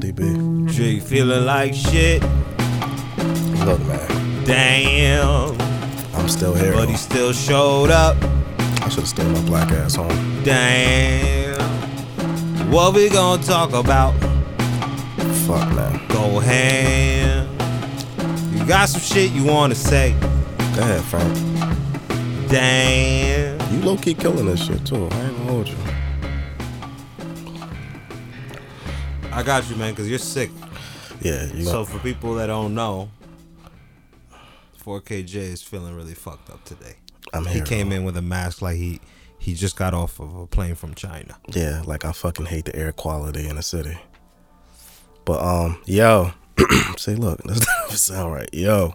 Cold DB. Feeling like shit. Look, man, Damn. I'm still here. But he still showed up. I should have stayed my black ass home. Damn. What we gonna talk about? Fuck, man. Go ham. You got some shit you wanna say? Go ahead, Frank. Damn. You low key killing this shit too. I ain't gonna hold you. I got you, man, because you're sick. Yeah, you So for people that don't know, 4KJ is feeling really fucked up today. I'm He here. came in with a mask like he he just got off of a plane from China. Yeah, like I fucking hate the air quality in the city. But um, yo, say look, that's not sound right. Yo,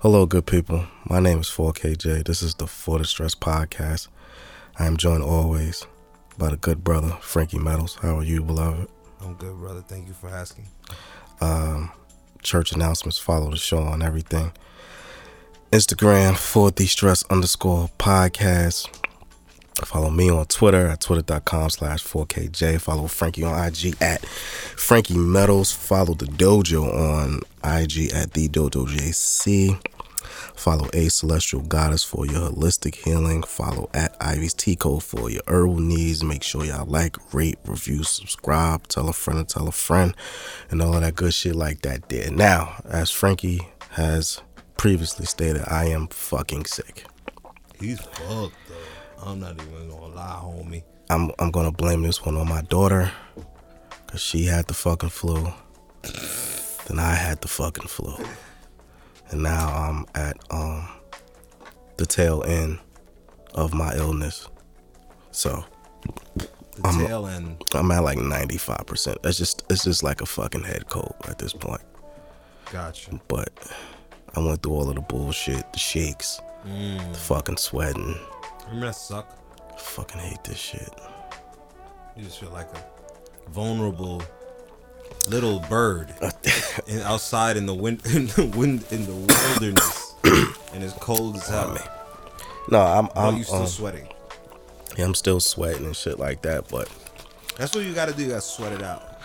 hello, good people. My name is 4KJ. This is the For the Stress podcast. I am joined always by the good brother Frankie Metals. How are you, beloved? I'm good, brother. Thank you for asking. Um, church announcements follow the show on everything. Instagram for the stress underscore podcast. Follow me on Twitter at twitter.com slash 4KJ. Follow Frankie on IG at Frankie Metals. Follow the dojo on IG at the Dojo JC. Follow A Celestial Goddess for your holistic healing. Follow at Ivy's Tea Code for your herbal needs. Make sure y'all like, rate, review, subscribe, tell a friend and tell a friend, and all of that good shit like that there. Now, as Frankie has previously stated, I am fucking sick. He's fucked though. I'm not even gonna lie, homie. I'm I'm gonna blame this one on my daughter, cause she had the fucking flu. Then I had the fucking flu, and now I'm at um the tail end of my illness. So The I'm- tail end. I'm at like 95 percent. It's just it's just like a fucking head cold at this point. Gotcha. But I went through all of the bullshit, the shakes, the fucking sweating. Remember that suck? I fucking hate this shit. You just feel like a vulnerable little bird in, outside in the wind, in the wind, in the wilderness, and it's cold as hell. No, I'm I'm you still um, sweating. yeah, I'm still sweating and shit like that, but That's what you gotta do. You gotta sweat it out.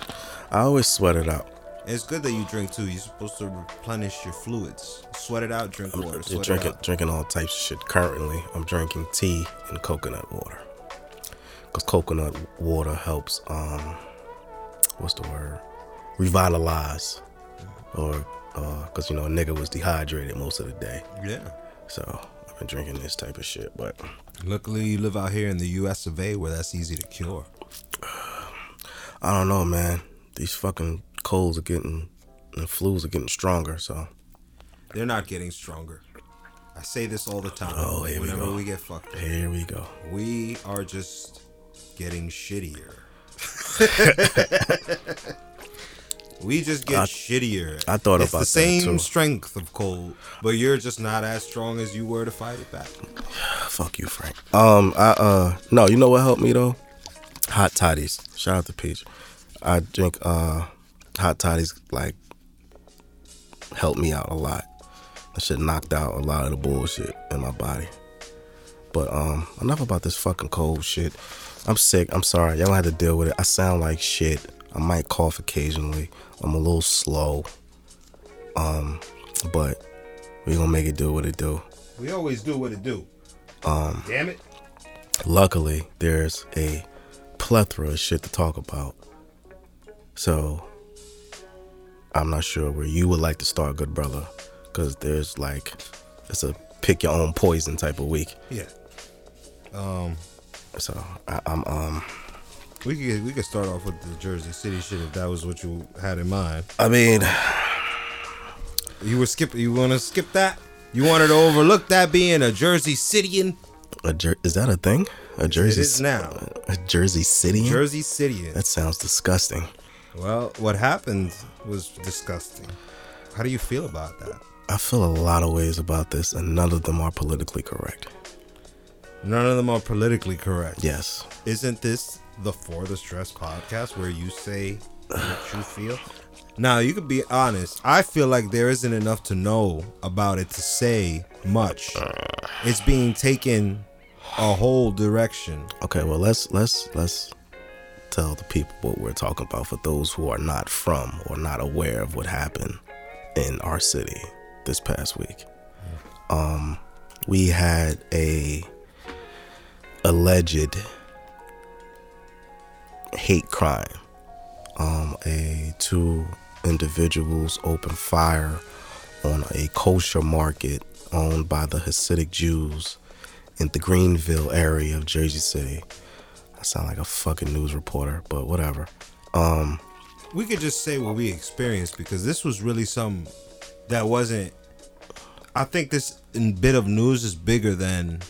I always sweat it out. And it's good that you drink too. You're supposed to replenish your fluids. Sweat it out. Drink water. Sweat it drinking drinking all types of shit. Currently, I'm drinking tea and coconut water. Cause coconut water helps um what's the word? Revitalize. Or uh cause you know a nigga was dehydrated most of the day. Yeah. So I've been drinking this type of shit, but Luckily, you live out here in the U.S. of A, where that's easy to cure. I don't know, man. These fucking colds are getting and flus are getting stronger, so They're not getting stronger. I say this all the time. Oh, here we whenever go. we get fucked up. here we go. We are just getting shittier. we just get I- shittier. I thought it's about the same too. strength of cold, but you're just not as strong as you were to fight it back. Fuck you, Frank. Um, I uh no, you know what helped me though? Hot toddies. Shout out to Peach. I drink uh hot toddies like helped me out a lot. That shit knocked out a lot of the bullshit in my body. But um, enough about this fucking cold shit. I'm sick. I'm sorry. Y'all don't have to deal with it. I sound like shit. I might cough occasionally. I'm a little slow. Um, but we're gonna make it do what it do. We always do what it do. Um, damn it. luckily there's a plethora of shit to talk about so i'm not sure where you would like to start good brother because there's like it's a pick your own poison type of week Yeah. Um, so I, i'm um we could we could start off with the Jersey City shit if that was what you had in mind. i mean You were skip. You want to skip that? You wanted to overlook that being a Jersey Cityan? a jer- is that a thing a jersey is now. a jersey city Jersey Cityan. that sounds disgusting Well, what happened was disgusting. How do you feel about that? i feel a lot of ways about this and none of them are politically correct None of them are politically correct. yes Isn't this the For the Stress podcast where you say what you feel? Now, you could be honest. I feel like there isn't enough to know about it to say much. It's being taken a whole direction. okay well let's let's let's tell the people what we're talking about for those who are not from or not aware of what happened in our city this past week. Um, we had a alleged hate crime. Um, a two individuals opened fire on a kosher market owned by the Hasidic Jews in the Greenville area of Jersey City. I sound like a fucking news reporter, but whatever. Um, we could just say what we experienced because this was really some that wasn't. I think this bit of news is bigger than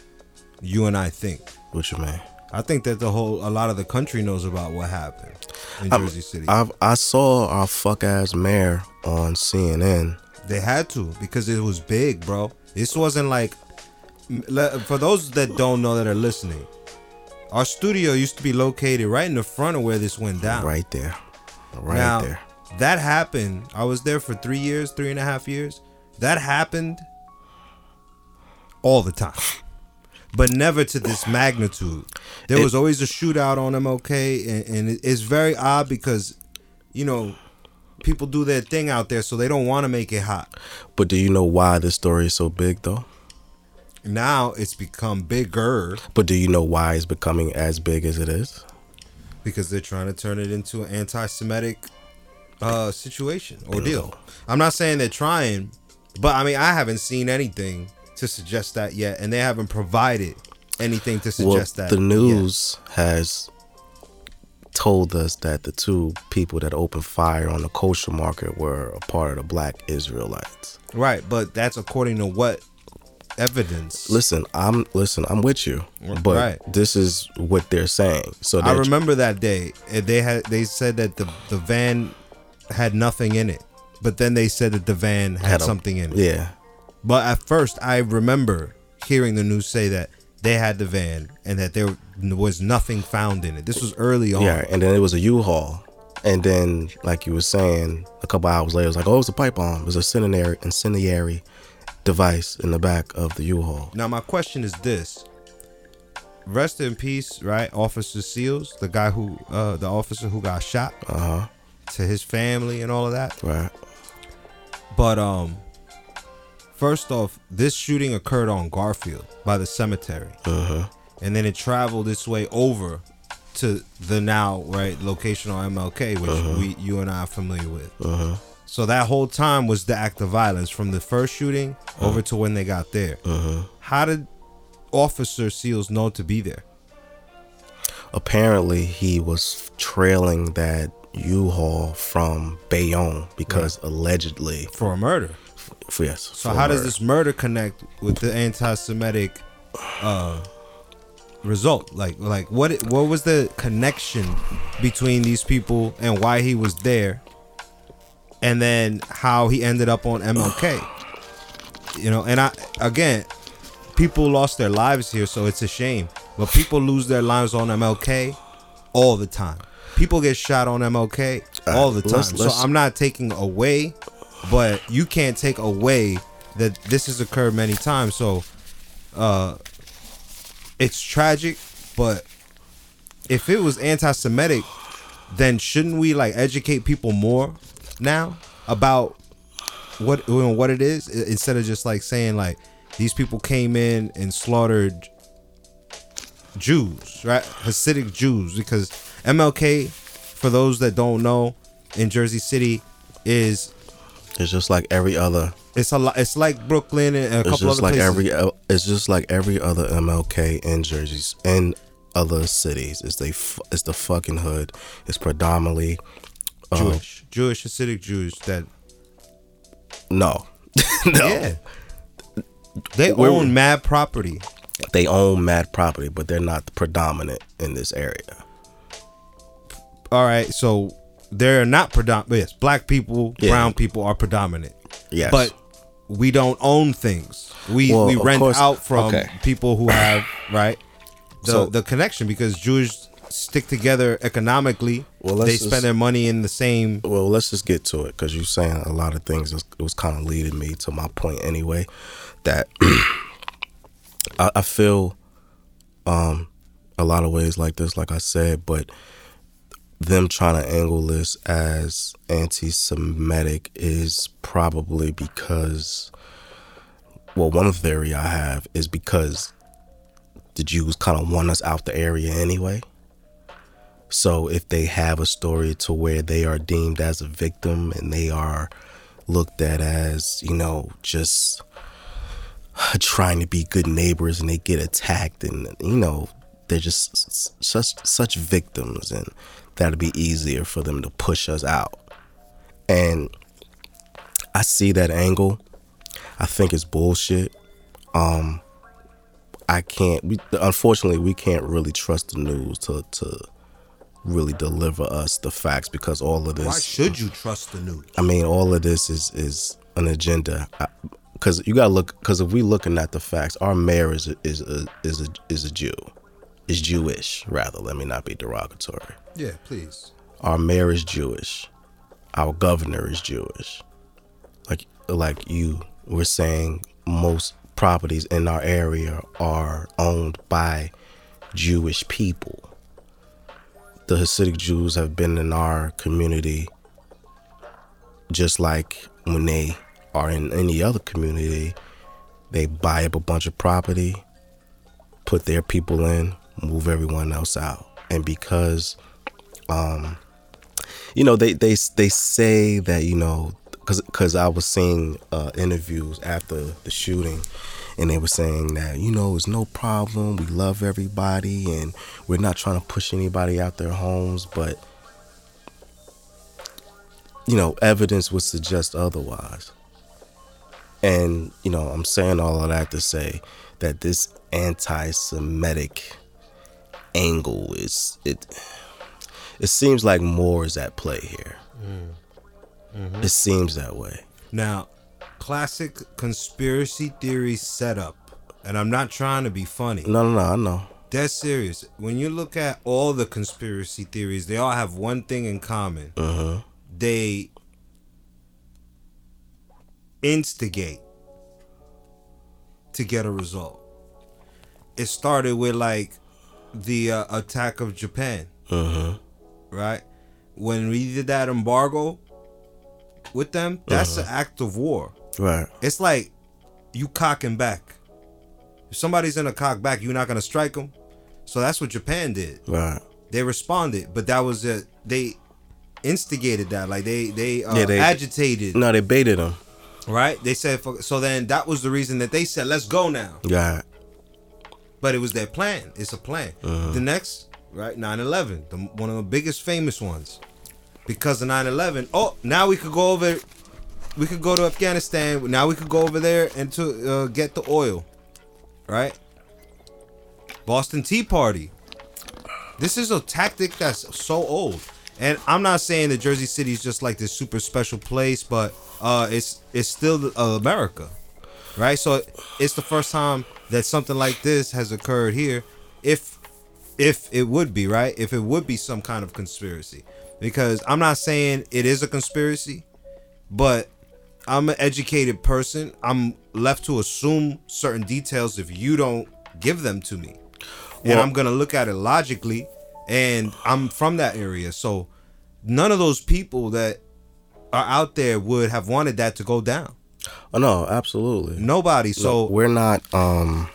you and I think. What you mean? I think that the whole a lot of the country knows about what happened in I'm- Jersey City. I've, I saw our fuck ass mayor on CNN. They had to because it was big, bro. This wasn't like for those that don't know that are listening. Our studio used to be located right in the front of where this went down. Right there. Right now, there. that happened. I was there for three years, three and a half years. That happened all the time, but never to this magnitude. There It- was always a shootout on MLK, and, and it's very odd because, you know, people do their thing out there, so they don't want to make it hot. But do you know why this story is so big though? Now it's become bigger But do you know why it's becoming as big as it is? because they're trying to turn it into an anti-Semitic uh, situation ordeal. I'm not saying they're trying, but I mean I haven't seen anything to suggest that yet, and they haven't provided anything to Well, suggest that. the yet. news has told us that the two people that opened fire on the kosher market were a part of the black Israelites. right? But that's according to what evidence? Listen, I'm listen, I'm with you. But Right. this is what they're saying. So I remember that day. They had they said that the the van had nothing in it, but then they said that the van had, had a- something in it. Yeah. But at first, I remember hearing the news say that they had the van and that there was nothing found in it. This was early on. Yeah, and then it was a U-Haul. And then, like you were saying, a couple hours later, it was like, oh, it's a pipe bomb. It was a incendiary, incendiary device in the back of the U-Haul. Now, my question is this: Rest in peace, right, Officer Seals, the guy who, uh, the officer who got shot, Uh huh. to his family and all of that. Right. But um, first off, this shooting occurred on Garfield by the cemetery, Uh huh. and then it traveled its way over to the now right location on MLK, which we, you and I are familiar with. Uh huh. So that whole time was the act of violence from the first shooting over to when they got there. Uh huh. How did Officer Seals know to be there? Apparently, he was trailing that U-Haul from Bayonne because allegedly, For a murder. F- yes. So for how does this murder connect with the anti-Semitic uh, result? Like, like what? What was the connection between these people and why he was there, and then how he ended up on MLK? You know, and I again, people lost their lives here, so it's a shame. But people lose their lives on MLK all the time. People get shot on MLK all the time. let's- let's- so I'm not taking away, but you can't take away that this has occurred many times. So, uh, it's tragic, but if it was anti-Semitic, then shouldn't we like educate people more now about what you know, what it is instead of just like saying like these people came in and slaughtered Jews, right? Hasidic Jews, because MLK, for those that don't know, in Jersey City, is It's just like every other. it's a lot. It's like Brooklyn and a It's couple just other like places. every. It's just like every other MLK in Jersey's in other cities. It's they. It's the fucking hood. It's predominantly. uh, Jewish, Jewish Hasidic Jews that No. no. yeah, they Where- own mad property. They own mad property, but they're not predominant in this area. All right, so they're not predominant. Yes, black people, Yeah. brown people are predominant. Yes. but we don't own things. We Well, we rent course- out from okay. people who have right the So- the connection because Jews stick together economically. Well, let's they just- spend their money in the same. Well, let's just get to it because you're saying a lot of things. It was, it was kind of leading me to my point anyway. That I, I feel um, a lot of ways like this, like I said, but them trying to angle this as anti-Semitic is probably because, well, one theory I have is because the Jews kind of want us out the area anyway. So if they have a story to where they are deemed as a victim and they are looked at as, you know, just trying to be good neighbors and they get attacked and you know, they're just such such victims and that'll be easier for them to push us out. And I see that angle. I think it's bullshit. Um I can't we unfortunately we can't really trust the news to to really deliver us the facts because all of this. Why should you trust the news? I mean, all of this is is an agenda. Because you gotta look. Because if we looking at the facts, our mayor is a, is a, is a, is a Jew, is Jewish rather. Let me not be derogatory. Yeah, please. Our mayor is Jewish. Our governor is Jewish. Like like you were saying, most properties in our area are owned by Jewish people the Hasidic Jews have been in our community just like when they are in any other community, they buy up a bunch of property, put their people in, move everyone else out. And because um you know, they they they say that, you know, cuz cuz I was seeing uh interviews after the shooting and they were saying that you know it's no problem we love everybody and we're not trying to push anybody out their homes but you know evidence would suggest otherwise and you know i'm saying all of that to say that this anti-semitic angle is it it seems like more is at play here mm. mm-hmm. it seems that way now classic conspiracy theory setup. And I'm not trying to be funny. No, no, no, I know. That's serious. When you look at all the conspiracy theories, they all have one thing in common. Uh-huh. They instigate to get a result. It started with like the uh, attack of Japan. Uh-huh. Right? When we did that embargo with them, that's uh-huh. an act of war. Right. It's like you cocking back. If somebody's in a cock back, you're not gonna strike them. So that's what Japan did. Right. They responded, but that was it. They instigated that. Like they they, uh, yeah, they agitated. No, they baited them. Right. They said so. Then that was the reason that they said, "Let's go now." Yeah. But it was their plan. It's a plan. Uh-huh. The next, right, 9-11, the, one of the biggest famous ones. Because of 9-11, oh, now we could go over we could go to Afghanistan. Now we could go over there and to uh, get the oil, right? Boston Tea Party. This is a tactic that's so old, and I'm not saying that Jersey City is just like this super special place, but uh, it's it's still uh, America, right? So it's the first time that something like this has occurred here. If if it would be right, if it would be some kind of conspiracy, because I'm not saying it is a conspiracy, but I'm an educated person. I'm left to assume certain details if you don't give them to me. Well, and I'm going to look at it logically and I'm from that area. So none of those people that are out there would have wanted that to go down. Oh no, absolutely. Nobody. So no, we're not um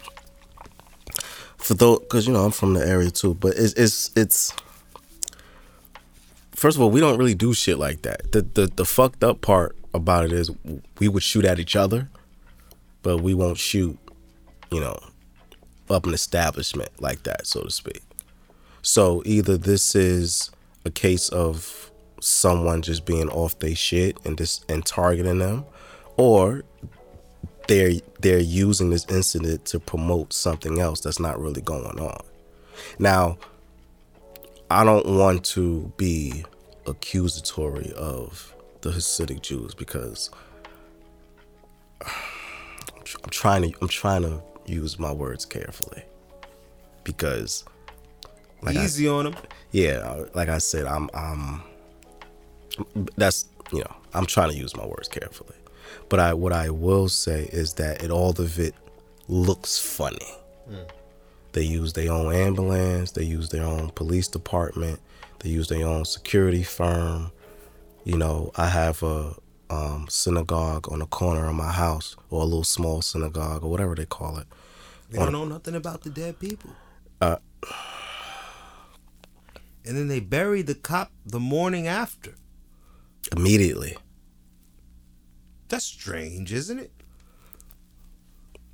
for those cuz you know I'm from the area too, but it's it's it's First of all, we don't really do shit like that. The the the fucked up part about it is we would shoot at each other, but we won't shoot, you know, up an establishment like that, so to speak. So either this is a case of someone just being off their shit and just and targeting them, or they're they're using this incident to promote something else that's not really going on. Now, I don't want to be accusatory of the Hasidic Jews because I'm trying to I'm trying to use my words carefully because like easy I, on them. Yeah, like I said, I'm I'm that's you know I'm trying to use my words carefully, but I what I will say is that it all of it looks funny. Mm. They use their own ambulance. They use their own police department. They use their own security firm. You know, I have a um, synagogue on the corner of my house, or a little small synagogue, or whatever they call it. They don't know nothing about the dead people. Uh, and then they bury the cop the morning after. Immediately. That's strange, isn't it?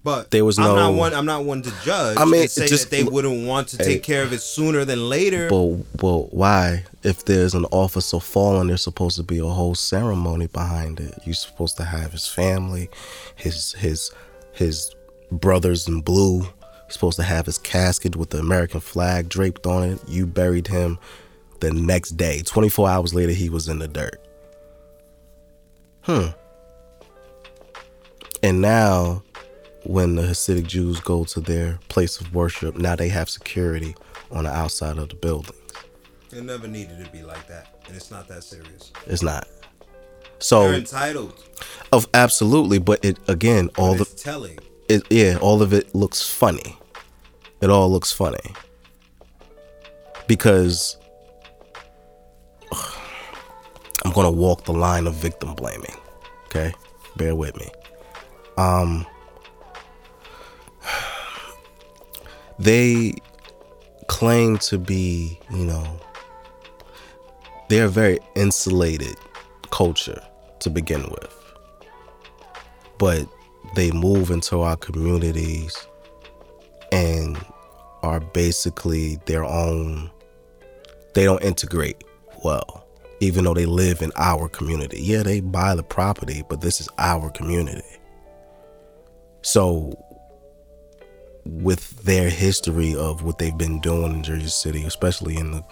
But there was no. I'm not one. I'm not one to judge. I mean, say just- that they wouldn't want to Hey. take care of it sooner than later. Well, well, why? If there's an officer fallen, there's supposed to be a whole ceremony behind it. You're supposed to have his family, his his his brothers in blue. You're supposed to have his casket with the American flag draped on it. You buried him the next day. 24 hours later, he was in the dirt. Hmm. And now, when the Hasidic Jews go to their place of worship, now they have security on the outside of the building. it never needed to be like that, and it's not that serious. It's not. They're So, entitled. of absolutely, but it again, all All the telling. it, yeah, all of it looks funny. It all looks funny because ugh, I'm gonna walk the line of victim blaming. Okay, bear with me. Um, they claim to be, you know, they're a very insulated culture to begin with. But they move into our communities and are basically their own they don't integrate well even though they live in our community. Yeah they buy the property but this is our community so with their history of what they've been doing in Jersey City especially in the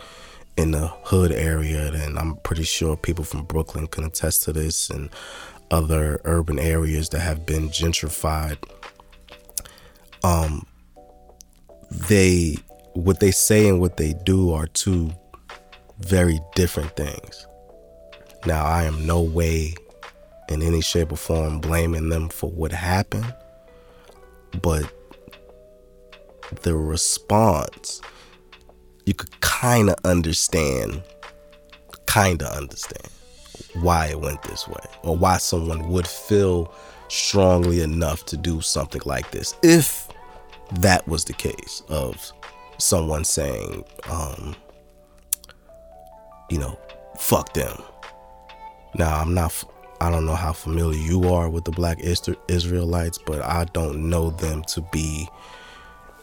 in the hood area and I'm pretty sure people from Brooklyn can attest to this and other urban areas that have been gentrified. Um they what they say and what they do are two very different things. Now i am no way in any shape or form blaming them for what happened but the response you could kind of understand kind of understand why it went this way or why someone would feel strongly enough to do something like this if that was the case of someone saying um you know fuck them. Now i'm not i don't know how familiar you are with the black israelites but i don't know them to be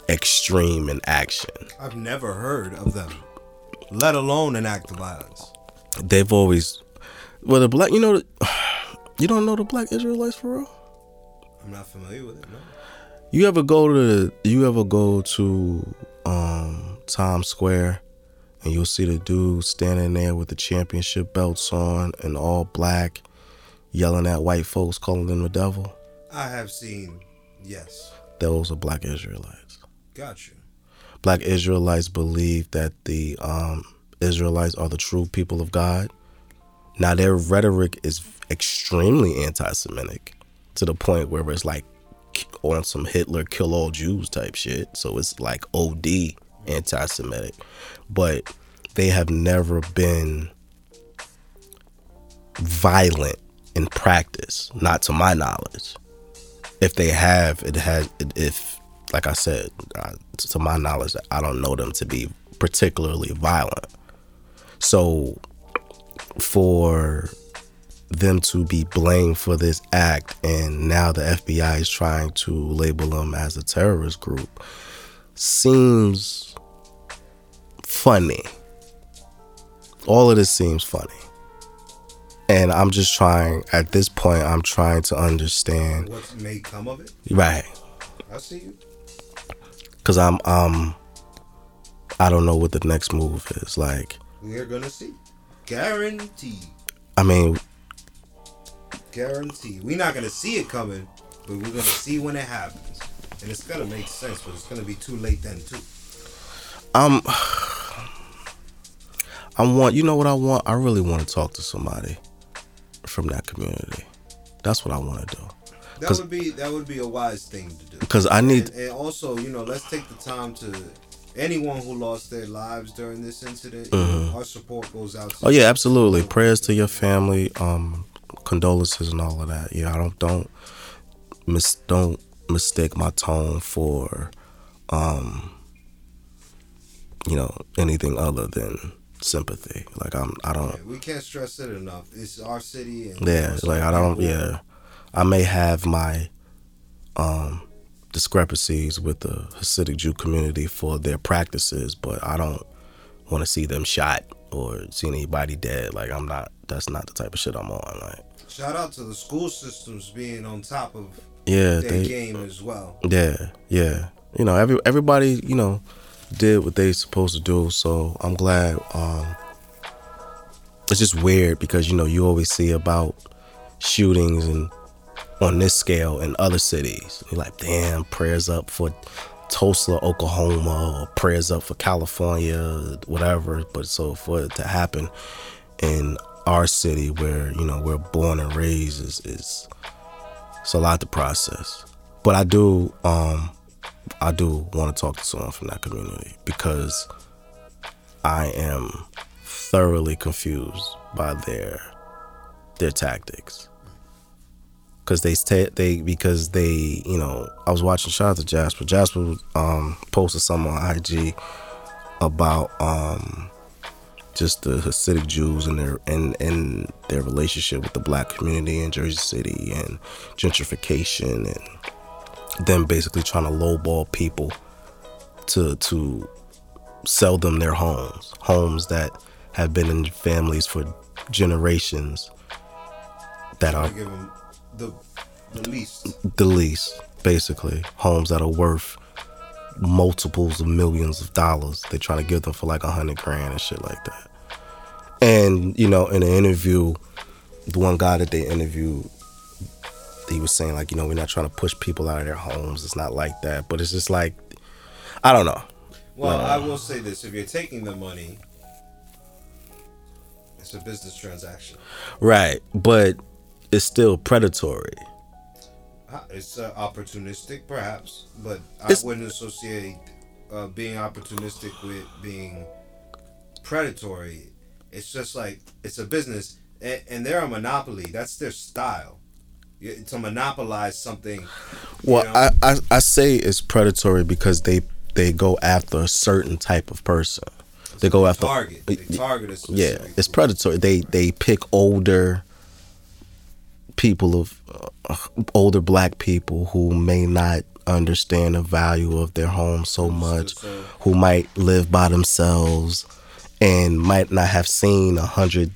extreme in action I've never heard of them, let alone an act of violence. they've always well the black you know you don't know the black israelites for real I'm not familiar with it. No. you ever go to you ever go to um times square and you'll see the dude standing there with the championship belts on and all black yelling at white folks calling them the devil I have seen. Yes. those are black israelites Got you. black israelites believe that the um israelites are the true people of god now their rhetoric is extremely anti-semitic to the point where it's like on some hitler kill all jews type shit so it's like od anti-semitic but they have never been violent in practice not to my knowledge. If they have it has if like i said to my knowledge i don't know them to be particularly violent. So for them to be blamed for this act and now the fbi is trying to label them as a terrorist group seems funny. All of this seems funny and i'm just trying at this point i'm trying to understand What may come of it? right I see you. because i'm um i don't know what the next move is like We're gonna see. Guaranteed. i mean Guaranteed. We're not gonna see it coming, but we're gonna see when it happens. And it's gonna make sense, but it's gonna be too late then too. i'm i want you know what i want i really want to talk to somebody from that community that's what i want to do That would be that would be a wise thing to do. because i need And, and also, you know, let's take the time to anyone who lost their lives during this incident, Mhm. our support goes out. to Oh yeah, absolutely. Prayers to your family. Um, condolences and all of that. Yeah, I don't don't mis don't mistake my tone for, um, you know, anything other than sympathy. Like I'm, I don't. Yeah, we can't stress it enough. It's our city, and Yeah, like I don't. Yeah, I may have my um discrepancies with the Hasidic Jew community for their practices, but I don't want to see them shot or see anybody dead. Like I'm not. That's not the type of shit I'm on. Like Shout out to the school systems being on top of yeah, their they. game as well. Yeah, yeah. You know, every everybody, you know, did what they supposed to do. So I'm glad. Um, it's just weird because you know you always see about shootings and on this scale in other cities. You're like, damn, prayers up for Tulsa, Oklahoma, or prayers up for California, whatever. But so for it to happen in our city where you know we're born and raised is is it's a lot to process. But I do um I do want to talk to someone from that community because I am thoroughly confused by their their tactics. Cause they they because they you know I was watching shout out to Jasper. Jasper um posted something on IG about um just the Hasidic Jews and their and and their relationship with the black community in Jersey City and gentrification and them basically trying to lowball people to to sell them their homes, homes that have been in families for generations that are I give them the the least. the lease, basically. Homes that are worth multiples of millions of dollars. They're trying to give them for like a hundred grand and shit like that. And, you know, in an interview, the one guy that they interviewed, he was saying, like, you know, we're not trying to push people out of their homes. It's not like that. But it's just like, I don't know. Well. I will say this: if you're taking the money, it's a business transaction. Right. But it's still predatory. Uh, It's uh, opportunistic, perhaps, but It's- I wouldn't associate uh, being opportunistic with being predatory. It's just like it's a business, and, and they're a monopoly. That's their style. To monopolize something. Well, know? I, I I say it's predatory because they they go after a certain type of person. They go after target. They target a yeah, it's predatory. They they pick older people of uh, older black people who may not understand the value of their home so much, who might live by themselves and might not have seen a hundred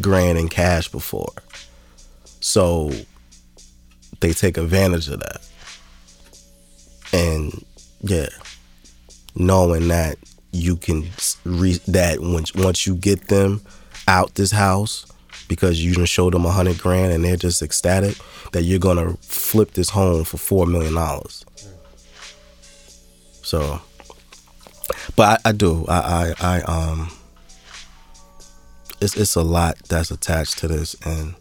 grand in cash before. So they take advantage of that. And yeah, knowing that you can re- that once once you get them out this house because you done showed them a hundred grand and they're just ecstatic that you're gonna flip this home for four million dollars. So, but I, I do I, I I um it's it's a lot that's attached to this and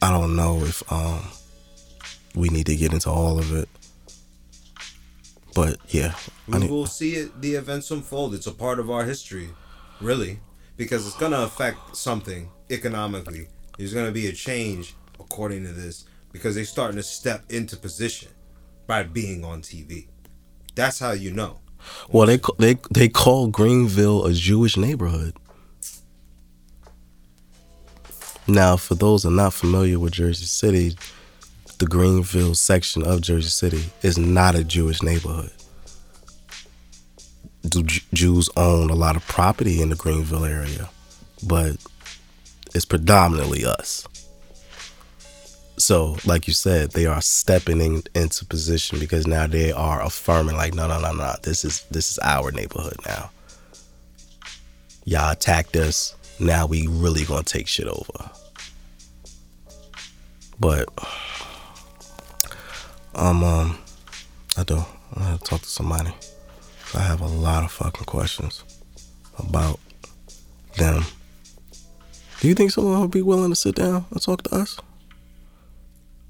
I don't know if um we need to get into all of it. But yeah, I We need, will see it, the events unfold. It's a part of our history, really, because it's going to affect something economically. There's going to be a change, according to this, because they're starting to step into position by being on TV. That's how you know. Well, they they they call Greenville a Jewish neighborhood. Now, for those who are not familiar with Jersey City, the Greenville section of Jersey City is not a Jewish neighborhood. Do Jews own a lot of property in the Greenville area, but it's predominantly us. So, like you said, they are stepping in, into position because now they are affirming, like, no, no, no, no, this is this is our neighborhood now. Y'all attacked us. Now we really gonna take shit over. But um, um, I do. I have to talk to somebody. I have a lot of fucking questions about them. Do you think someone would be willing to sit down and talk to us?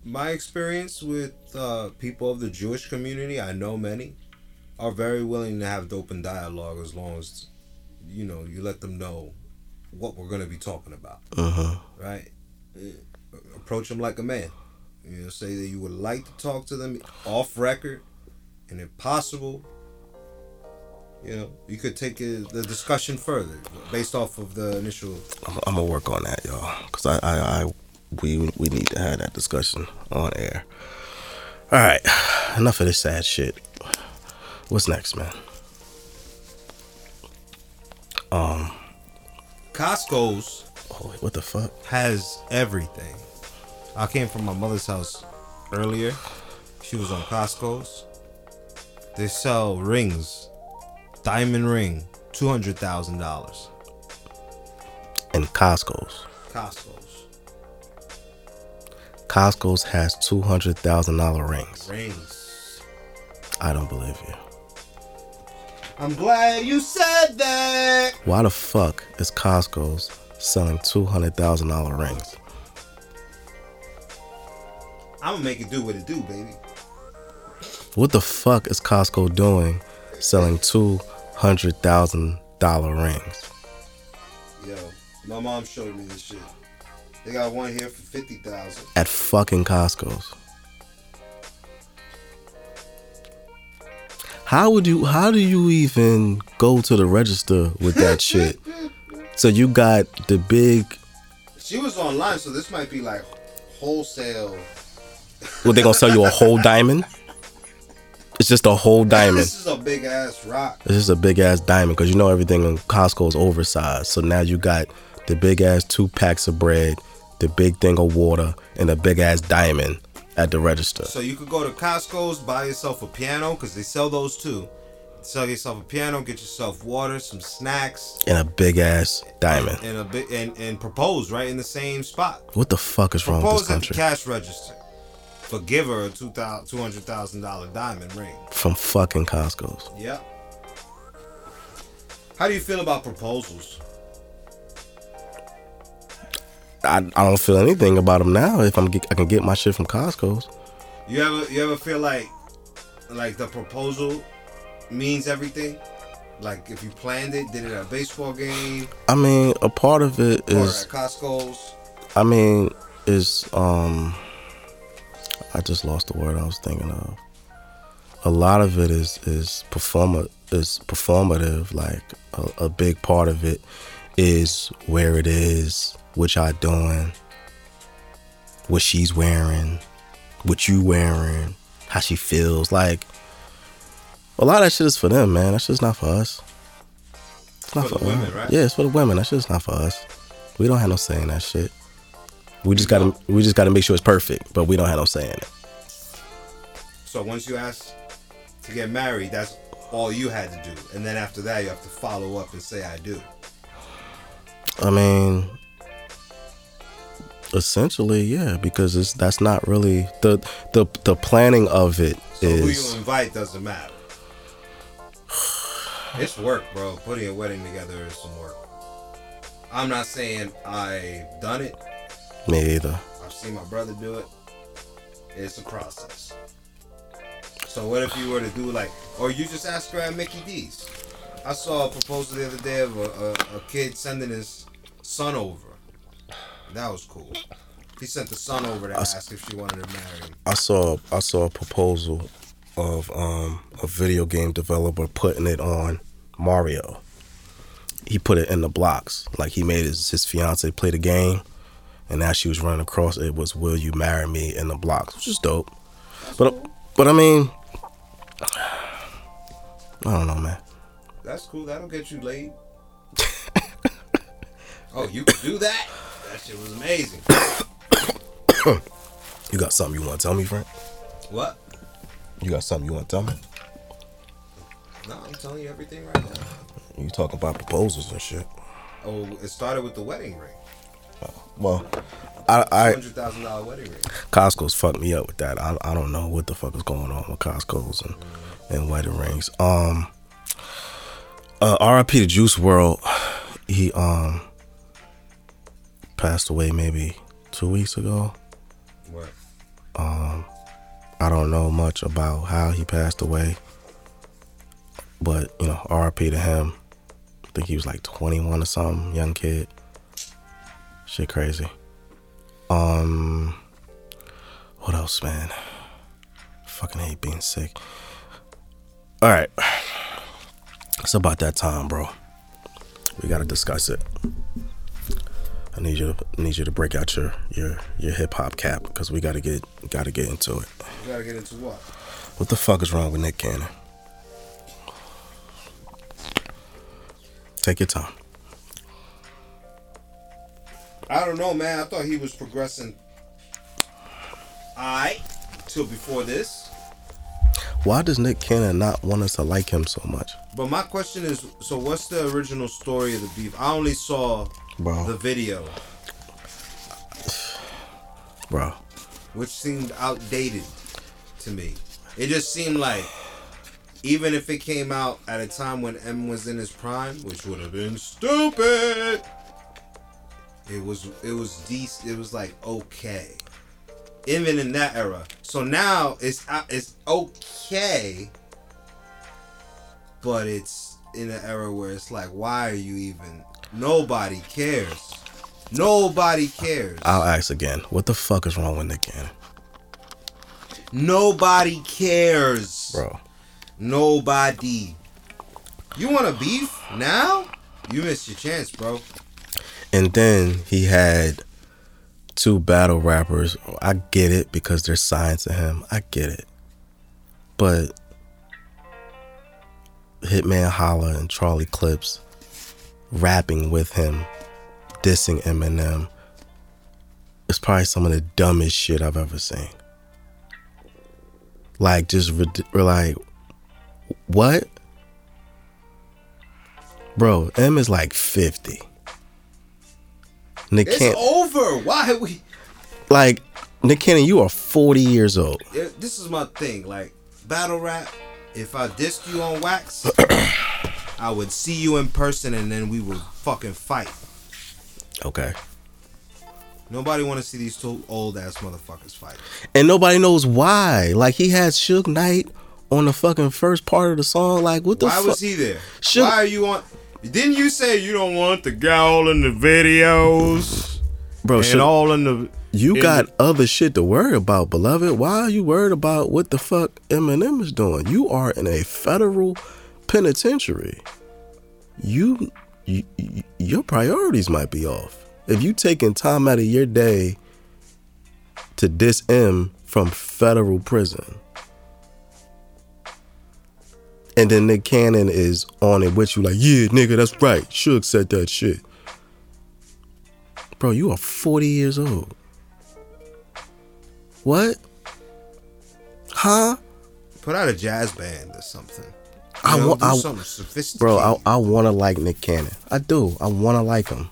My experience with uh, people of the Jewish community, I know many, are very willing to have open dialogue as long as you know you let them know what we're going to be talking about. Uh-huh. Right? Eh, approach them like a man. You know, say that you would like to talk to them off record, and if possible, you know, you could take it, the discussion further based off of the initial. I'm, I'm gonna work on that, y'all, because I, I, I, we, we need to have that discussion on air. All right, enough of this sad shit. What's next, man? Um, Costco's. Oh, what the fuck? Has everything. I came from my mother's house earlier. She was on Costco's. They sell rings, diamond ring, two hundred thousand dollars. And Costco's. Costco's. Costco's has two hundred thousand dollar rings. Rings. I don't believe you. I'm glad you said that. Why the fuck is Costco's selling two hundred thousand dollar rings? I'm gonna make it do what it do, baby. What the fuck is Costco doing selling two hundred thousand dollar rings? Yo, my mom showed me this shit. They got one here for fifty thousand. At fucking Costco's. How would you how do you even go to the register with that shit? So you got the big She was online, so this might be like wholesale what they gonna sell you a whole diamond? It's just a whole diamond. This is a big ass rock. This is a big ass diamond because you know everything in Costco is oversized. So now you got the big ass two packs of bread, the big thing of water, and a big ass diamond at the register. So you could go to Costco's, buy yourself a piano because they sell those too. Sell yourself a piano, get yourself water, some snacks, and a big ass diamond, and a big and and propose right in the same spot. What the fuck is propose wrong with this country? At the cash register. Forgive her a two hundred thousand dollar diamond ring from fucking Costco's. Yep. How do you feel about proposals? I, I don't feel anything about them now. If I'm get, I can get my shit from Costco's. You ever you ever feel like like the proposal means everything? Like if you planned it, did it at a baseball game? I mean, a part of it is or at Costco's. I mean, is um I just lost the word I was thinking of. A lot of it is is performa is performative. Like a, a big part of it is where it is, what y'all doing, what she's wearing, what you wearing, how she feels. Like a lot of that shit is for them, man. That shit's not for us. It's not for, for women, right? Yeah, it's for the women. That shit's not for us. We don't have no say in that shit. We just gotta we just gotta make sure it's perfect, but we don't have no saying it. So once you ask to get married, that's all you had to do, and then after that, you have to follow up and say I do. I mean, essentially, yeah, because it's that's not really the the the planning of it so is. Who you invite doesn't matter. it's work, bro. Putting a wedding together is some work. I'm not saying I've done it. Me either. I've seen my brother do it. It's a process. So what if you were to do like, or you just ask around Mickey D's? I saw a proposal the other day of a, a, a kid sending his son over. That was cool. He sent the son over to I, ask if she wanted to marry him. I saw I saw a proposal of um, a video game developer putting it on Mario. He put it in the blocks. Like he made his his fiance play the game and now she was running across it was "Will you marry me?" in the blocks, which is dope. But but I mean, I don't know, man. That's cool. That'll get you laid. oh, you could do that? That shit was amazing. you got something you want to tell me, Frank? What? You got something you want to tell me? No, I'm telling you everything right now. You talking about proposals and shit. Oh, it started with the wedding ring. Well, I, I 100000 wedding ring. Costco's fucked me up with that. I, I don't know what the fuck is going on with Costco's and, and wedding rings. Um, uh, RIP to Juice WRLD. He um passed away maybe two weeks ago. What? Um, I don't know much about how he passed away, but you know, RIP to him. I think he was like 21 or something, young kid. Shit crazy. Um, what else, man? Fucking hate being sick. All right, it's about that time, bro. We gotta discuss it. I need you to need you to break out your your your hip hop cap because we gotta get gotta get into it. You gotta get into what? What the fuck is wrong with Nick Cannon? Take your time. I don't know, man. I thought he was progressing. I till before this. Why does Nick Cannon not want us to like him so much, But my question is, so what's the original story of the beef? I only saw bro? the video, bro, which seemed outdated to me. It just seemed like, even if it came out at a time when M was in his prime, which would have been stupid, it was it was decent. It was like okay, even in that era. So now it's out- it's okay, but it's in an era where it's like, why are you even? Nobody cares. Nobody cares. I'll ask again. What the fuck is wrong with Nick Cannon, Nobody cares. bro? Nobody. You want to beef now? You missed your chance, bro. And then he had two battle rappers. I get it because they're signed to him. I get it. But Hitman Holla and Charlie Clips rapping with him, dissing Eminem, is probably some of the dumbest shit I've ever seen. Like, just rid- like, what? Bro, M is like 50. Nick It's Cannon, over. Why we? like Nick Cannon, you are 40 years old. It- This is my thing. Like battle rap. If I dissed you on wax, I would see you in person and then we would fucking fight. Okay. Nobody want to see these two old ass motherfuckers fight. And nobody knows why. Like he had Suge Knight on the fucking first part of the song. Like what the fuck? Why fuck? was he there? Should- Why are you on? Didn't you say you don't want the all in the videos Bro, and all in the? you in got other shit to worry about, beloved. Why are you worried about what the fuck Eminem is doing? You are in a federal penitentiary. You, you, you your priorities might be off. If you taking time out of your day to diss M from federal prison. And then Nick Cannon is on it with you like, yeah, nigga, that's right. Suge said that shit. Bro, you are 40 years old. What? Huh? Put out a jazz band or something. I You know, want, I, something sophisticated. bro, I, I want to like Nick Cannon. I do. I want to like him.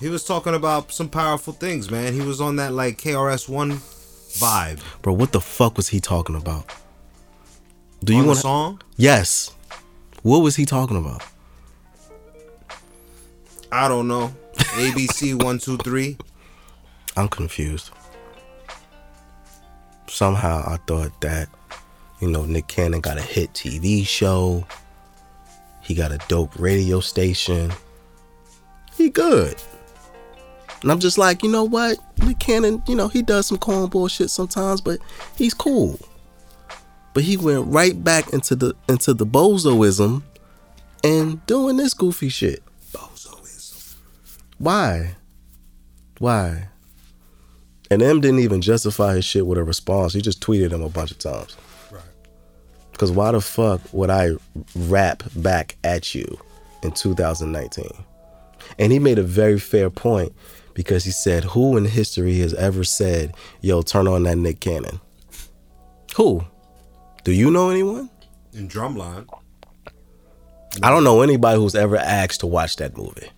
He was talking about some powerful things, man. He was on that like KRS One vibe. Bro, what the fuck was he talking about? Do you want a song? Yes. What was he talking about? I don't know. ABC one two three. I'm confused. Somehow I thought that, you know, Nick Cannon got a hit TV show. He got a dope radio station. He good. And I'm just like, you know what? Nick Cannon, you know, he does some cornball shit sometimes, but he's cool. But he went right back into the into the bozoism and doing this goofy shit. Bozoism. Why? Why? And M didn't even justify his shit with a response. He just tweeted him a bunch of times. Right. Because why the fuck would I rap back at you in 2019? And he made a very fair point because he said, Who in history has ever said, Yo, turn on that Nick Cannon? Who? Do you know anyone? In Drumline. I don't know anybody who's ever asked to watch that movie.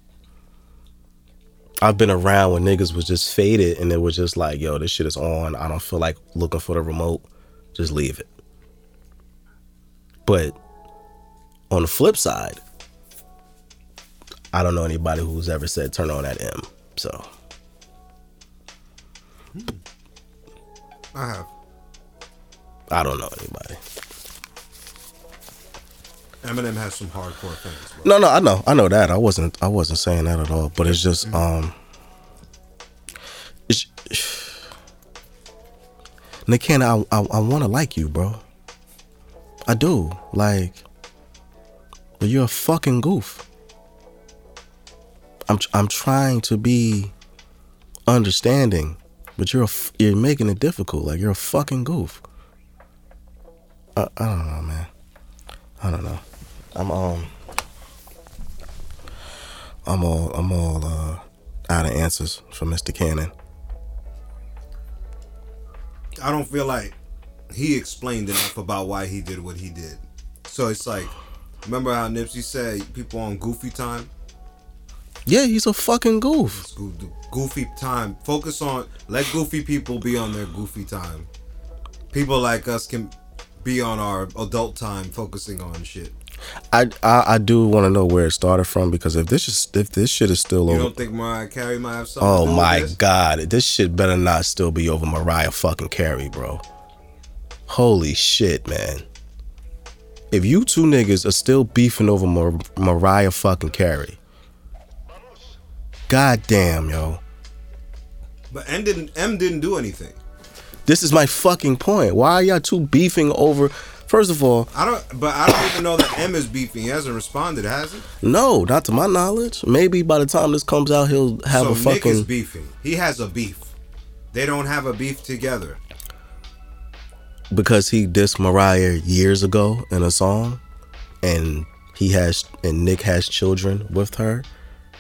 I've been around when niggas was just faded and it was just like, yo, this shit is on. I don't feel like looking for the remote. Just leave it. But on the flip side, I don't know anybody who's ever said turn on that M. So hmm. I have. I don't know anybody. Eminem has some hardcore fans. Bro. No, no, I know, I know that. I wasn't, I wasn't saying that at all. But it's just, um, it's, Nick Cannon, I, I, I want to like you, bro. I do, like, but you're a fucking goof. I'm, I'm trying to be understanding, but you're a, you're making it difficult. Like you're a fucking goof. I, I don't know, man. I don't know. I'm um. I'm all I'm all uh, out of answers for Mr. Cannon. I don't feel like he explained enough about why he did what he did. So it's like, remember how Nipsey said people on goofy time? Yeah, he's a fucking goof. Goofy time. Focus on let goofy people be on their goofy time. People like us can be on our adult time, focusing on shit. I I, I do want to know where it started from because if this is if this shit is still over You over. don't think Mariah Carey might have something? Oh my this? god, this shit better not still be over Mariah fucking Carey, bro. Holy shit, man. If you two niggas are still beefing over Mar- Mariah fucking Carey, god damn, yo. But M didn't M didn't do anything. This is my fucking point. Why are y'all two beefing over? First of all, I don't. But I don't even know that M is beefing. He hasn't responded, has he? no, not to my knowledge. Maybe by the time this comes out, he'll have so a fucking. Nick is beefing. He has a beef. They don't have a beef together. because he dissed Mariah years ago in a song, and he has and Nick has children with her.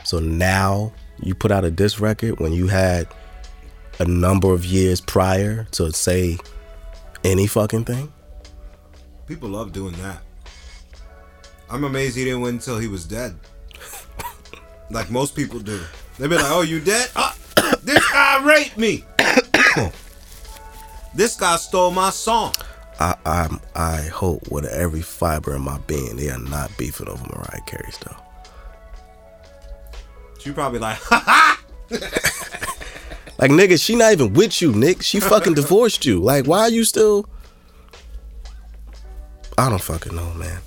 So now you put out a diss record when you had a number of years prior to say any fucking thing. People love doing that. I'm amazed he didn't win until he was dead. like most people do. They'd be like, "Oh, you dead? Ah, this guy raped me. this guy stole my song." I I I hope with every fiber in my being they are not beefing over Mariah Carey stuff. She probably like, "Ha ha." Like nigga, she not even with you, Nick. She fucking divorced you. Like why are you still? I don't fucking know, man.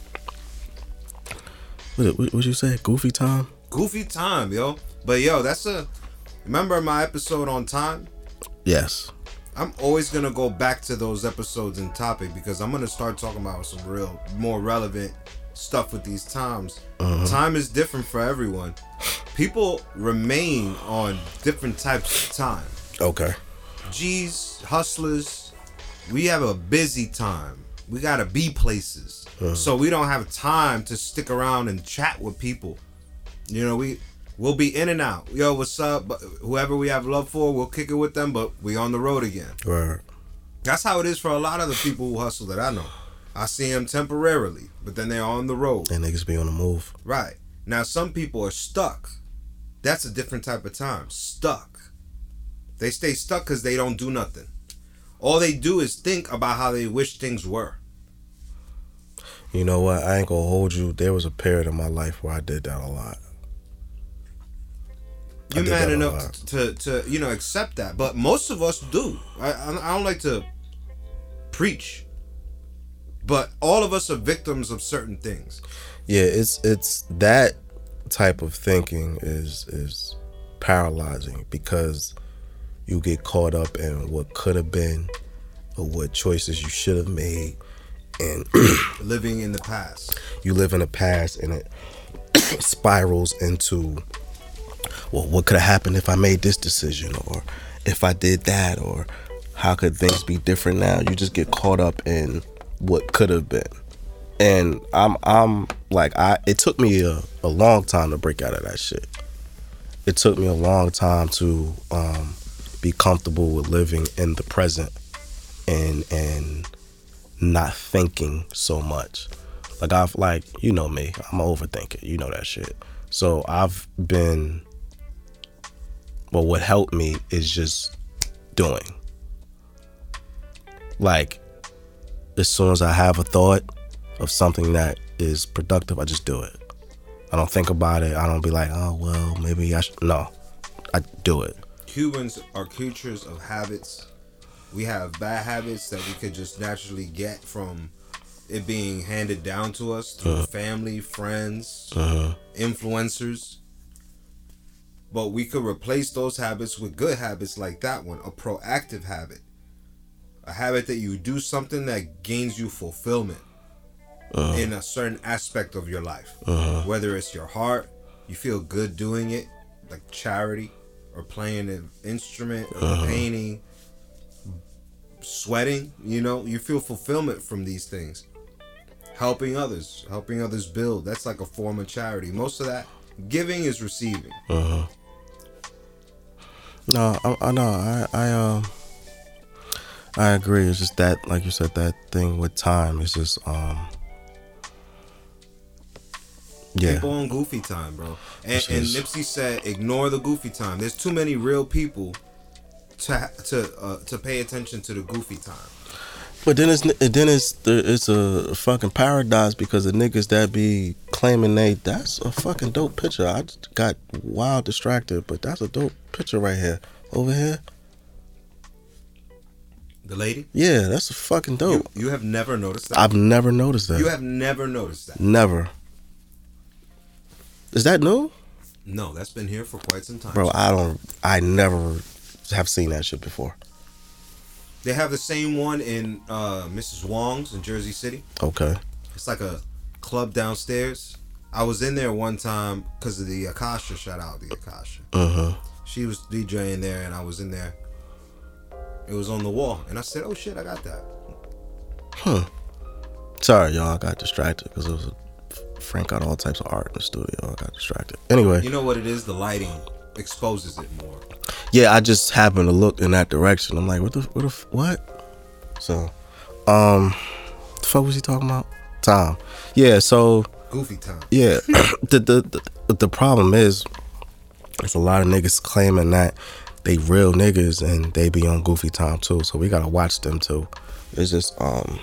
What what, what you say? Goofy time? Goofy time, yo. But yo, that's a. Remember my episode on time? Yes. I'm always gonna go back to those episodes and topic because I'm gonna start talking about some real, more relevant stuff with these times. Uh-huh. Time is different for everyone. People remain on different types of time. Okay. G's, hustlers, we have a busy time. We gotta be places, uh-huh. so we don't have time to stick around and chat with people. You know, we we'll be in and out. Yo, what's up? Whoever we have love for, we'll kick it with them. But we on the road again. Right. That's how it is for a lot of the people who hustle that I know. I see them temporarily, but then they're on the road. And niggas be on the move. Right. Now some people are stuck. That's a different type of time. Stuck. They stay stuck because they don't do nothing. All they do is think about how they wish things were. You know what? I ain't gonna hold you. There was a period in my life where I did that a lot. You're man enough to, to you know accept that, but most of us do. I I I don't like to preach, but all of us are victims of certain things. Yeah, it's it's that type of thinking is is paralyzing because you get caught up in what could have been or what choices you should have made and Living in the past. you live in the past and it spirals into well what could have happened if i made this decision or if i did that or how could things be different now you just get caught up in what could have been and i'm i'm like i it took me a, a long time to break out of that shit it took me a long time to um be comfortable with living in the present and and not thinking so much like I've like you know me, I'm an overthinker. You know that shit. So I've been. Well, what helped me is just doing. Like, as soon as I have a thought of something that is productive, I just do it. I don't think about it. I don't be like, oh well, maybe I should. No, I do it. Humans are creatures of habits. We have bad habits that we could just naturally get from it being handed down to us through family, friends, Uh-huh. influencers. But we could replace those habits with good habits like that one, a proactive habit. A habit that you do something that gains you fulfillment in a certain aspect of your life. Whether it's your heart, you feel good doing it, like charity, or playing an instrument, or painting, sweating, you know, you feel fulfillment from these things. Helping others, helping others build. That's like a form of charity. Most of that giving is receiving. Uh huh. No, I, I know. I, I um, I agree. It's just that, like you said, that thing with time is just um, yeah, People on goofy time, bro. And, and Nipsey said, ignore the goofy time. There's too many real people to to uh, to pay attention to the goofy time. But then it's then it's it's a fucking paradise because the niggas that be claiming they that's a fucking dope picture. I got wild distracted, but that's a dope picture right here. Over here, The lady, yeah, that's a fucking you, dope. you have never noticed that. I've never noticed that. you have never noticed that. never. Is that new, No, that's been here for quite some time. bro? I don't. I never have seen that shit before. They have the same one in uh, Mrs. Wong's in Jersey City. Okay. It's like a club downstairs. I was in there one time because of the Akasha. Shout out the Akasha. Uh huh. She was DJing there, and I was in there. It was on the wall, and I said, "Oh shit, I got that." Huh. Sorry, y'all. I got distracted because it was a, Frank got all types of art in the studio. I got distracted. Anyway, You know what it is? The lighting exposes it more. yeah, I just happened to look in that direction. I'm like, what the, what the, what? So, um, the fuck was he talking about? Tom. Yeah. So, Goofy time. yeah, the, the the the problem is, there's a lot of niggas claiming that they real niggas and they be on goofy time too. So we gotta watch them too. It's just um,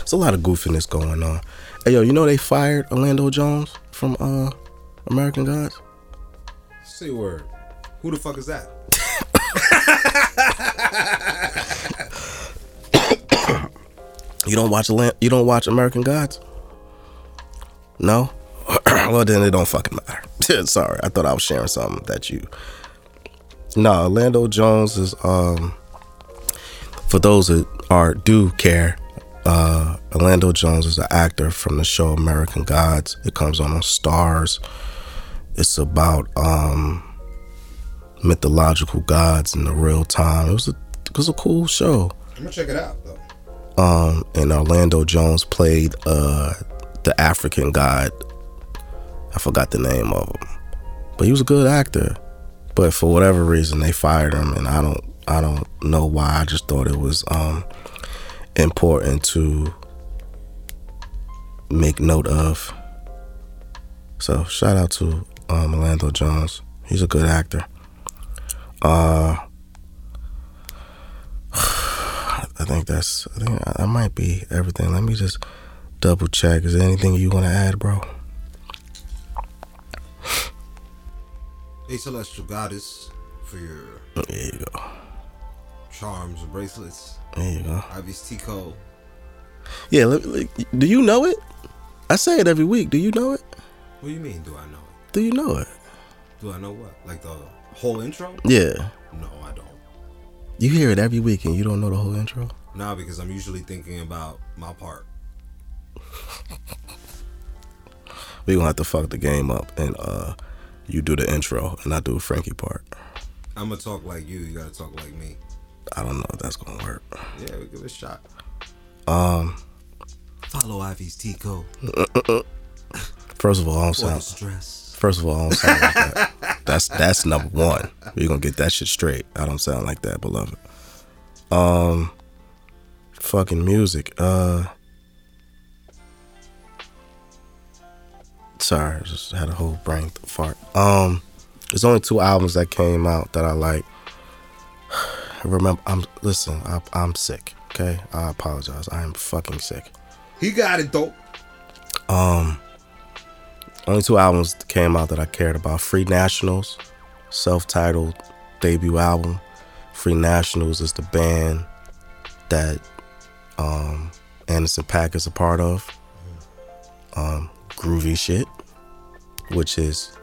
it's a lot of goofiness going on. Hey yo, you know they fired Orlando Jones from uh American Gods. Say word. Who the fuck is that? You don't watch you don't watch American Gods? No? well then it don't fucking matter. Sorry, I thought I was sharing something that you No, Orlando Jones is um for those that are do care, uh Orlando Jones is an actor from the show American Gods. It comes on on Starz. It's about um mythological gods in the real time. It was a it was a cool show I'm gonna check it out though. um, and Orlando Jones played uh, the African god. I forgot the name of him, but he was a good actor. But for whatever reason, they fired him, and I don't, I don't know why. I just thought it was um, important to make note of. So shout out to um, Orlando Jones. He's a good actor. Uh, I think that's. I think that might be everything. Let me just double check. Is there anything you want to add, bro? Hey, celestial goddess, for your There you go. charms and bracelets. There you go. Ivy's Tico. Yeah. Let, let- do you know it? I say it every week. Do you know it? What do you mean? Do I know it? Do you know it? Do I know what? Like the whole intro? Yeah. No, I don't. You hear it every week, and you don't know the whole intro. Nah, because I'm usually thinking about my part. We're gonna have to fuck the game up, and uh, you do the intro, and I do Frankie part. I'm gonna talk like you. You gotta talk like me. I don't know if that's gonna work. Yeah, we give it a shot. Um, Follow Ivy's Tico first of all, I don't sound. stress. First of all, I don't sound like that. That's that's number one. We're gonna get that shit straight. I don't sound like that, beloved. Um fucking music. Uh sorry, I just had a whole brain fart. Um there's only two albums that came out that I like. Remember I'm listen, I, I'm sick. Okay? I apologize. I am fucking sick. He got it though. Um, only two albums came out that I cared about: Free Nationals, self-titled debut album. Free Nationals is the band that um Anderson .Paak is a part of. Um, groovy shit, which is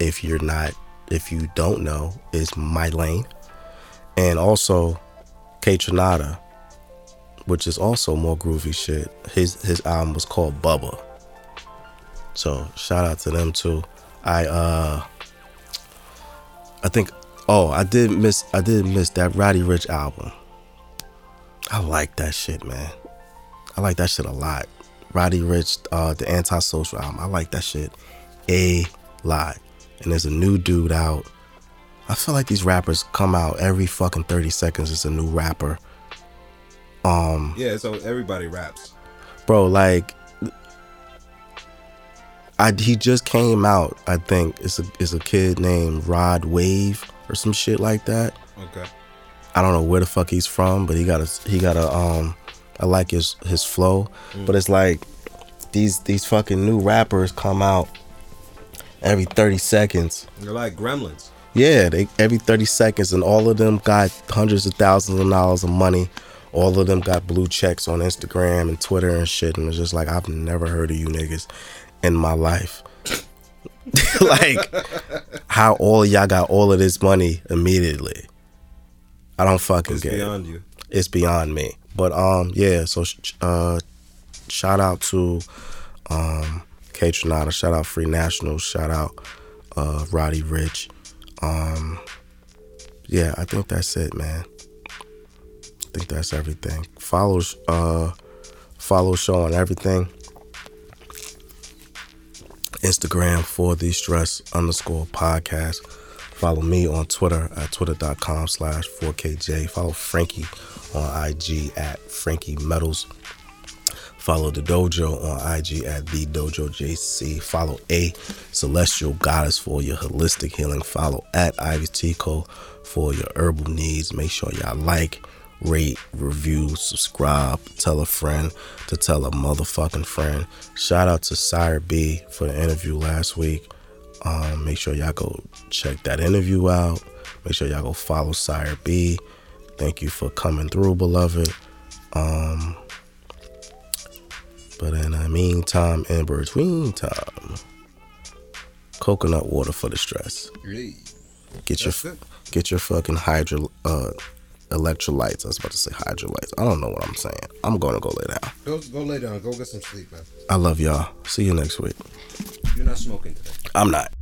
if you're not, if you don't know, is my lane, and also Kaytranada, which is also more groovy shit. His his album was called Bubba. So shout out to them too. I uh I think oh I did miss I did miss that Roddy Ricch album. I like that shit, man. I like that shit a lot. Roddy Ricch, uh, the Antisocial album. I like that shit a lot. And there's a new dude out. I feel like these rappers come out every fucking 30 seconds. It's a new rapper. Um, Yeah, so everybody raps. bro, like, I he just came out. I think it's a it's a kid named Rod Wave or some shit like that. Okay. I don't know where the fuck he's from, but he got a he got a um I like his his flow, but it's like these these fucking new rappers come out every 30 seconds. They're like gremlins. Yeah, they every 30 seconds and all of them got hundreds of thousands of dollars of money. All of them got blue checks on Instagram and Twitter and shit and it's just like I've never heard of you niggas in my life. like how all y'all got all of this money immediately. I don't fucking It's get it beyond you. it's beyond me. But um, yeah. So uh, shout out to um, Kaytranada. Shout out Free Nationals. Shout out uh, Roddy Ricch. Um, yeah, I think that's it, man. I think that's everything. Follow uh, follow show on everything. Instagram for the stress underscore podcast. Follow me on Twitter at twitter.com slash 4KJ. Follow Frankie on IG at Frankie Metals. Follow the dojo on IG at the dojo JC. Follow A Celestial Goddess for your holistic healing. Follow at Ivy Tico for your herbal needs. Make sure y'all like, rate, review, subscribe, tell a friend to tell a motherfucking friend. Shout out to Sire B for the interview last week. Um, make sure y'all go check that interview out. Make sure y'all go follow Sire B. Thank you for coming through, beloved. Um, but in the meantime, in between time, coconut water for the stress. Get your get your fucking hydro uh electrolytes. I was about to say hydrolytes. I don't know what I'm saying. I'm gonna go lay down. Go go lay down. Go get some sleep, man. I love y'all. See you next week. You're not smoking today. I'm not.